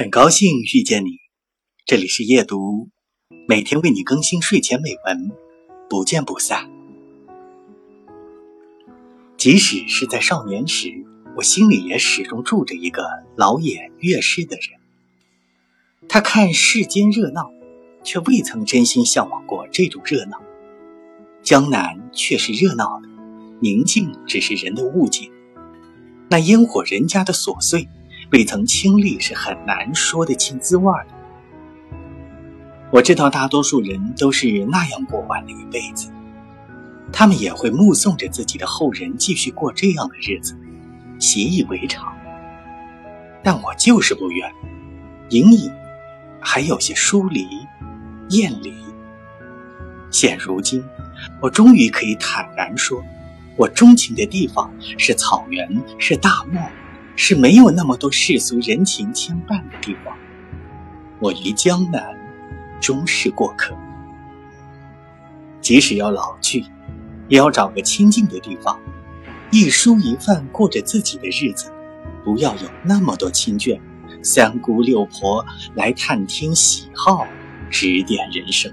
很高兴遇见你，这里是夜读，每天为你更新睡前美文，不见不散。即使是在少年时，我心里也始终住着一个老眼阅世的人。他看世间热闹，却未曾真心向往过这种热闹。江南却是热闹的，宁静只是人的误解。那烟火人家的琐碎。未曾亲历是很难说得清滋味的。我知道大多数人都是那样过完了一辈子，他们也会目送着自己的后人继续过这样的日子，习以为常。但我就是不愿，隐隐还有些疏离、厌离。现如今，我终于可以坦然说，我钟情的地方是草原，是大漠。是没有那么多世俗人情牵绊的地方。我于江南终是过客，即使要老去，也要找个清静的地方，一蔬一饭过着自己的日子，不要有那么多亲眷、三姑六婆来探听喜好、指点人生。